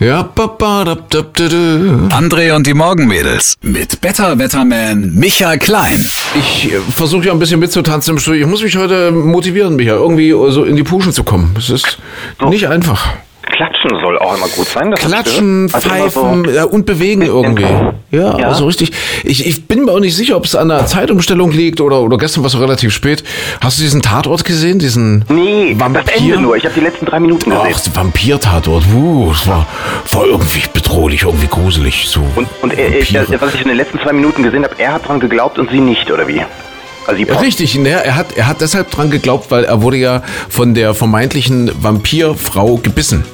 Ja, ba, ba, da, da, da, da. André und die Morgenmädels mit Better Wetterman Michael Klein. Ich äh, versuche ja ein bisschen mitzutanzen im Studio. Ich muss mich heute motivieren, Micha, irgendwie so in die Puschen zu kommen. Es ist nicht einfach. Klatschen soll auch immer gut sein. Das Klatschen. Also pfeifen so- ja, und bewegen irgendwie. Ja, Ja. also richtig. Ich, ich bin mir auch nicht sicher, ob es an der Zeitumstellung liegt oder, oder gestern war es relativ spät. Hast du diesen Tatort gesehen? Diesen Nee, das Vampir? Ende nur. Ich habe die letzten drei Minuten gesehen. Ach, Vampir-Tatort. Uh, es war, war irgendwie bedrohlich, irgendwie gruselig. So. Und, und er, er, was ich in den letzten zwei Minuten gesehen habe, er hat dran geglaubt und sie nicht, oder wie? Also Ja, Richtig, ne, er, hat, er hat deshalb dran geglaubt, weil er wurde ja von der vermeintlichen Vampirfrau gebissen.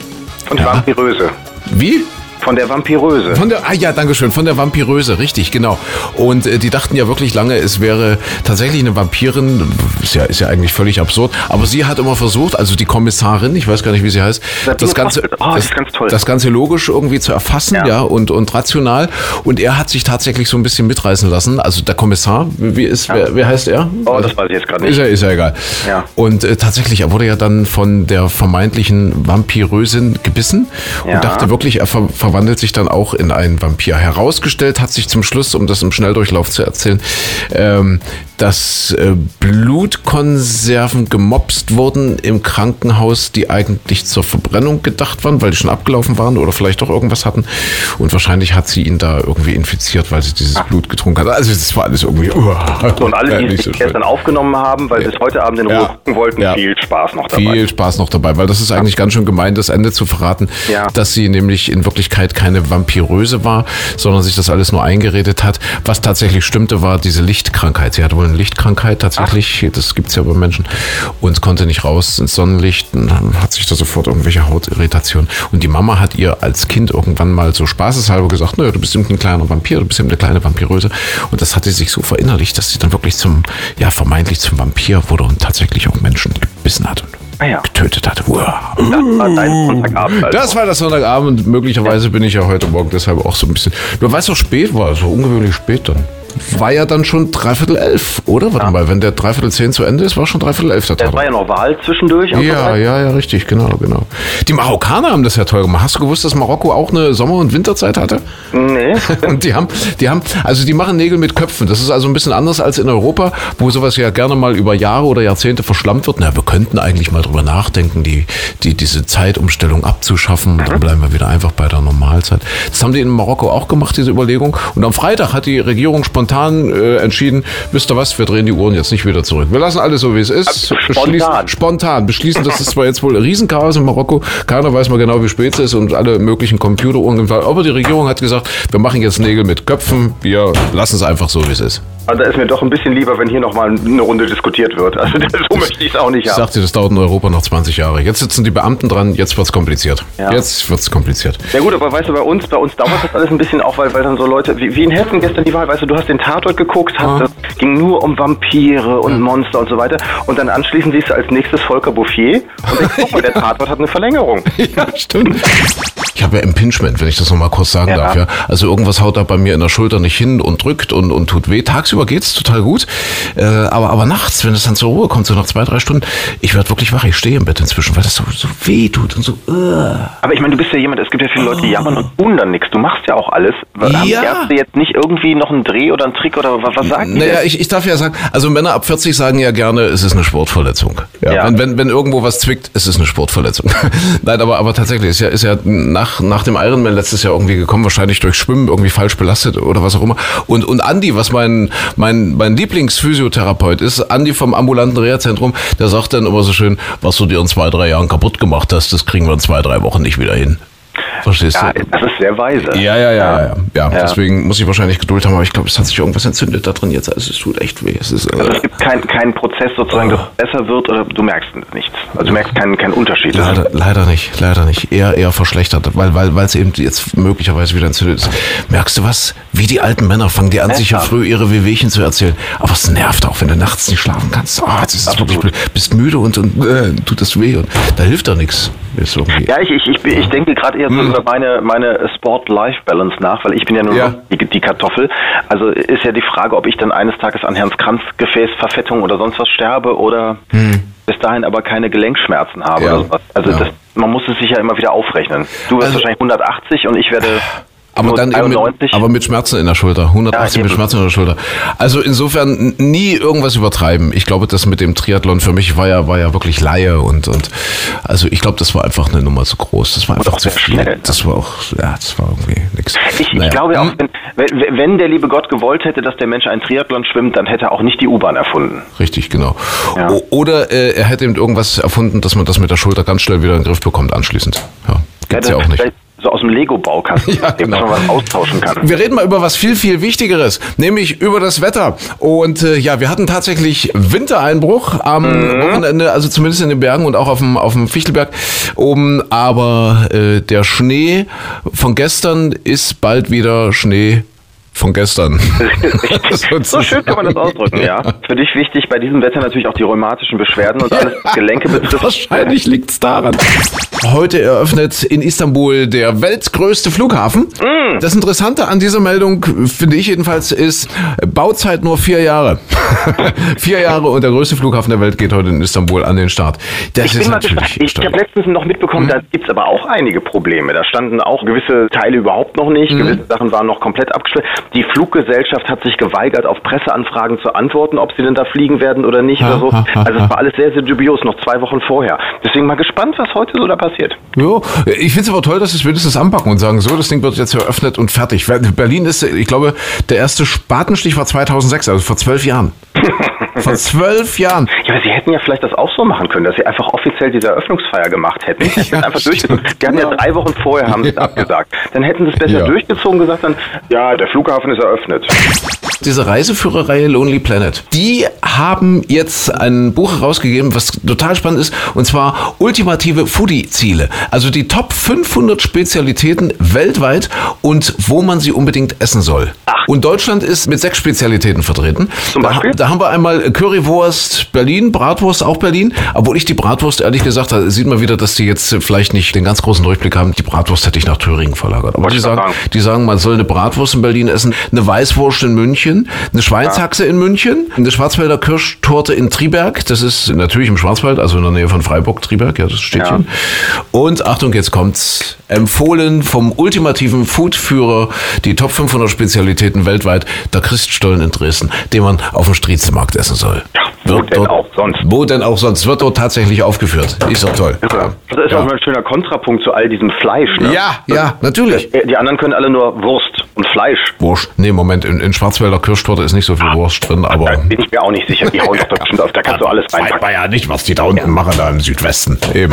Von der Vampiröse. Wie? Von der Vampiröse. Von der, ah ja, danke schön, von der Vampiröse, richtig, genau. Und äh, die dachten ja wirklich lange, es wäre tatsächlich eine Vampirin, ist ja, ist ja eigentlich völlig absurd, aber sie hat immer versucht, also die Kommissarin, ich weiß gar nicht, wie sie heißt, Sabine das Ganze. Oh, das ist ganz das Ganze logisch irgendwie zu erfassen, ja, Ja. und, und rational. Und er hat sich tatsächlich so ein bisschen mitreißen lassen, also der Kommissar, wie ist, wer, wer heißt er? Oh, das weiß ich jetzt gerade Ist nicht. ja, ist ja egal. Ja. Und äh, tatsächlich, er wurde ja dann von der vermeintlichen Vampirösin gebissen Ja. und dachte wirklich, er ver verwandelt sich dann auch in einen Vampir. Herausgestellt hat sich zum Schluss, um das im Schnelldurchlauf zu erzählen, ähm, dass äh, Blutkonserven gemopst wurden im Krankenhaus, die eigentlich zur Verbrennung gedacht waren, weil die schon abgelaufen waren oder vielleicht doch irgendwas hatten. Und wahrscheinlich hat sie ihn da irgendwie infiziert, weil sie dieses Blut getrunken hat. Also das war alles irgendwie. So, und alle, die es so gestern aufgenommen haben, weil sie es heute Abend in Ruhe Ja. gucken wollten, Ja. viel Spaß noch dabei. Viel Spaß noch dabei, weil das ist eigentlich ganz schön gemein, das Ende zu verraten, Ja. dass sie nämlich in Wirklichkeit keine Vampiröse war, sondern sich das alles nur eingeredet hat. Was tatsächlich stimmte, war diese Lichtkrankheit. Sie hatte wohl Lichtkrankheit tatsächlich, das gibt's ja bei Menschen, und konnte nicht raus ins Sonnenlicht und dann hat sich da sofort irgendwelche Hautirritationen. Und die Mama hat ihr als Kind irgendwann mal so spaßeshalber gesagt, naja, du bist eben ein kleiner Vampir, du bist eben eine kleine Vampiröse. Und das hatte sich so verinnerlicht, dass sie dann wirklich zum, ja, vermeintlich zum Vampir wurde und tatsächlich auch Menschen gebissen hat und Ah ja. getötet hat. Wow. Das war dein Sonntagabend. Also. Das war das Sonntagabend. Möglicherweise bin ich ja heute Morgen deshalb auch so ein bisschen. Du weißt doch, spät war, so ungewöhnlich spät dann. War ja dann schon dreiviertel elf, oder? Warte mal, wenn der dreiviertel zehn zu Ende ist, war schon dreiviertel elf der Es war Tatort. ja noch Wahl zwischendurch. Ja, ja, ja, richtig, genau, genau. Die Marokkaner haben das ja toll gemacht. Hast du gewusst, dass Marokko auch eine Sommer- und Winterzeit hatte? Nee. Und die haben, die haben, also die machen Nägel mit Köpfen. Das ist also ein bisschen anders als in Europa, wo sowas ja gerne mal über Jahre oder Jahrzehnte verschlammt wird. Na, wir könnten eigentlich mal drüber nachdenken, die, die, diese Zeitumstellung abzuschaffen. Und dann bleiben wir wieder einfach bei der Normalzeit. Das haben die in Marokko auch gemacht, diese Überlegung. Und am Freitag hat die Regierung spontan äh, entschieden, wisst ihr was, wir drehen die Uhren jetzt nicht wieder zurück. Wir lassen alles so, wie es ist. Also Beschließen, spontan. spontan beschließen, das ist zwar jetzt wohl ein Riesenchaos in Marokko, keiner weiß mal genau, wie spät es ist und alle möglichen Computeruhren. Aber die Regierung hat gesagt, wir machen jetzt Nägel mit Köpfen, wir lassen es einfach so, wie es ist. Also da ist mir doch ein bisschen lieber, wenn hier nochmal eine Runde diskutiert wird. Also so möchte ich es auch nicht Ich haben. sagte, das dauert in Europa noch 20 Jahre. Jetzt sitzen die Beamten dran, jetzt wird's kompliziert. Ja. Jetzt wird's kompliziert. Ja gut, aber weißt du, bei uns, bei uns dauert das alles ein bisschen auch, weil, weil dann so Leute, wie, wie in Hessen gestern die Wahl, weißt du, du hast den Tatort geguckt, hast, das ging nur um Vampire und Monster und so weiter und dann anschließend siehst du als nächstes Volker Bouffier und denkst, guck mal, der Tatort hat eine Verlängerung. Ja, stimmt. Ich habe ja Impingement, wenn ich das nochmal kurz sagen Ja. darf. Ja. Also irgendwas haut da bei mir in der Schulter nicht hin und drückt und, und tut weh. Tagsüber geht's total gut. Äh, aber, aber nachts, wenn es dann zur Ruhe kommt, so nach zwei, drei Stunden, ich werde wirklich wach. Ich stehe im Bett inzwischen, weil das so, so weh tut und so. Uh. Aber ich meine, du bist ja jemand, es gibt ja viele Leute, die jammern und tun dann nichts. Du machst ja auch alles. Haben die Ja. Ärzte jetzt nicht irgendwie noch einen Dreh oder einen Trick oder was, was sagen die? Naja, ich, ich darf ja sagen, also Männer ab 40 sagen ja gerne, es ist eine Sportverletzung. Ja, Ja. Wenn, wenn, wenn irgendwo was zwickt, es ist eine Sportverletzung. Nein, aber, aber tatsächlich, ist ja, ist ja nach, nach dem Ironman letztes Jahr irgendwie gekommen, wahrscheinlich durch Schwimmen irgendwie falsch belastet oder was auch immer. Und, und Andi, was mein, mein, mein Lieblingsphysiotherapeut ist, Andi vom ambulanten Reha-Zentrum, der sagt dann immer so schön, was du dir in zwei, drei Jahren kaputt gemacht hast, das kriegen wir in zwei, drei Wochen nicht wieder hin. Verstehst ja, du? das ist sehr weise. Ja, ja, ja, ja, ja. ja. Deswegen muss ich wahrscheinlich Geduld haben, aber ich glaube, es hat sich irgendwas entzündet da drin jetzt. Also es tut echt weh. Es ist, Also äh, es gibt keinen keinen Prozess sozusagen, dass es besser wird oder du merkst nichts. Also du merkst keinen, keinen Unterschied. leider, leider nicht, leider nicht. Eher, eher verschlechtert, weil, weil, weil es eben jetzt möglicherweise wieder entzündet ist. Merkst du was? Wie die alten Männer fangen die an, sich ja früh ihre Wehwehchen zu erzählen. Aber es nervt auch, wenn du nachts nicht schlafen kannst. Oh, das ist wirklich blöd. Bist müde und, und äh, tut das weh und da hilft doch nichts. Ist irgendwie. Ja, ich, ich, ich, ich denke gerade eher so über meine, meine Sport-Life-Balance nach, weil ich bin ja nur Hm. Ja. noch die, die Kartoffel. Also ist ja die Frage, ob ich dann eines Tages an Herrn Kranzgefäßverfettung oder sonst was sterbe oder Hm. bis dahin aber keine Gelenkschmerzen habe Ja. oder sowas. Also Ja. das, man muss es sich ja immer wieder aufrechnen. Du wirst Also- wahrscheinlich 180 und ich werde Aber nur dann eben mit, 93. aber mit Schmerzen in der Schulter. 180 Ja, mit. Schmerzen in der Schulter. Also insofern nie irgendwas übertreiben. Ich glaube, das mit dem Triathlon für mich war ja, war ja wirklich Laie und, und also ich glaube, das war einfach eine Nummer zu groß. Das war einfach zu viel. schnell, ne? Das war auch, ja, das war irgendwie nix. Ich, Naja. ich glaube auch, Hm, wenn, wenn, der liebe Gott gewollt hätte, dass der Mensch einen Triathlon schwimmt, dann hätte er auch nicht die U-Bahn erfunden. Richtig, genau. Ja. Oder äh, er hätte eben irgendwas erfunden, dass man das mit der Schulter ganz schnell wieder in den Griff bekommt anschließend. Ja, gibt's ja, das auch nicht. So aus dem Lego-Baukasten, Ja, genau. man was austauschen kann. Wir reden mal über was viel, viel Wichtigeres, nämlich über das Wetter. Und äh, ja, wir hatten tatsächlich Wintereinbruch am Wochenende, also zumindest in den Bergen und auch auf dem, auf dem Fichtelberg oben. Aber äh, der Schnee von gestern ist bald wieder Schnee von gestern. so schön kann man das ausdrücken, ja. Für dich wichtig bei diesem Wetter natürlich auch die rheumatischen Beschwerden und alles, was Gelenke betrifft. Wahrscheinlich liegt's daran. Heute eröffnet in Istanbul der weltgrößte Flughafen. Das Interessante an dieser Meldung, finde ich jedenfalls, ist Bauzeit nur vier Jahre. vier Jahre und der größte Flughafen der Welt geht heute in Istanbul an den Start. Das Ich ist natürlich. Ich habe letztens noch mitbekommen, da gibt's aber auch einige Probleme. Da standen auch gewisse Teile überhaupt noch nicht, gewisse Sachen waren noch komplett abgestellt. Die Fluggesellschaft hat sich geweigert, auf Presseanfragen zu antworten, ob sie denn da fliegen werden oder nicht oder so. ha, ha, Also es war alles sehr, sehr dubios, noch zwei Wochen vorher. Deswegen mal gespannt, was heute so da passiert. Jo, ich finde es aber toll, dass sie es wenigstens anpacken und sagen, so, das Ding wird jetzt eröffnet und fertig. Berlin ist, ich glaube, der erste Spatenstich war 2006, also vor zwölf Jahren. vor zwölf Jahren. Ja, aber sie hätten ja vielleicht das auch so machen können, dass sie einfach offiziell diese Eröffnungsfeier gemacht hätten. Ja, einfach durchgezogen. Die hatten ja drei Wochen vorher haben sie es Ja. abgesagt. Dann hätten sie es besser Ja. durchgezogen und gesagt dann, ja, der Flughafen ist eröffnet. Diese Reiseführerreihe Lonely Planet, die haben jetzt ein Buch herausgegeben, was total spannend ist, und zwar ultimative Foodie-Ziele. Also die Top 500 Spezialitäten weltweit und wo man sie unbedingt essen soll. Und Deutschland ist mit sechs Spezialitäten vertreten. Zum Da, Beispiel? da haben wir einmal Currywurst Berlin, Bratwurst auch Berlin. Obwohl ich die Bratwurst, ehrlich gesagt, da sieht man wieder, dass die jetzt vielleicht nicht den ganz großen Durchblick haben. Die Bratwurst hätte ich nach Thüringen verlagert. Aber die sagen, sagen. die sagen, man soll eine Bratwurst in Berlin essen, eine Weißwurst in München, eine Schweinshaxe in München, eine Schwarzwälder Kirschtorte in Triberg. Das ist natürlich im Schwarzwald, also in der Nähe von Freiburg, Triberg, ja, das Städtchen. Und Achtung, jetzt kommt's. Empfohlen vom ultimativen Foodführer, die Top 500 Spezialitäten weltweit, der Christstollen in Dresden, den man auf dem Striezelmarkt essen soll. Ja, wo denn auch sonst? Wo denn auch sonst? Wird dort tatsächlich aufgeführt. Ist doch toll. Ja. Das ist Ja. auch mal ein schöner Kontrapunkt zu all diesem Fleisch. Ne? Ja, ja, natürlich. Die anderen können alle nur Wurst und Fleisch. Wurst. Nee, Moment, in, in Schwarzwälder Kirschtorte ist nicht so viel Wurst drin, aber. Da bin ich mir auch nicht sicher. Die hauen doch bestimmt auf. Da kannst du alles Weiß reinpacken. man ja nicht, was die da unten machen, da im Südwesten. Eben.